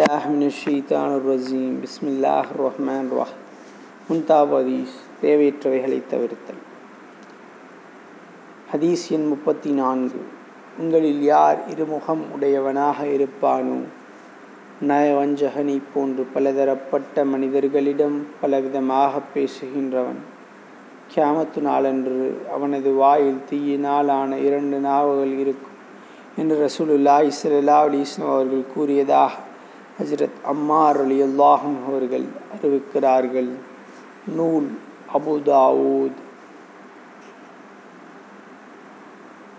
بالله من الشيطان الرجيم بسم الله الرحمن الرحيم முன்தாப் ஹதீஸ் தேவையற்றவைகளை தவிர்த்தல் ஹதீஸ் எண் முப்பத்தி நான்கு உங்களில் யார் இருமுகம் உடையவனாக இருப்பானோ நயவஞ்சகனை போன்று பலதரப்பட்ட மனிதர்களிடம் பலவிதமாக பேசுகின்றவன் கியாமத்து நாளன்று அவனது வாயில் தீயினாலான இரண்டு நாவுகள் இருக்கும் என்று ரசூலுல்லாஹி ஸல்லல்லாஹு அலைஹி வஸல்லம் அவர்கள் கூறியதாக ஹஜ்ரத் அம்மார் ரலியல்லாஹு அவர்கள் அறிவிக்கிறார்கள். நூல் அபுதாவூத்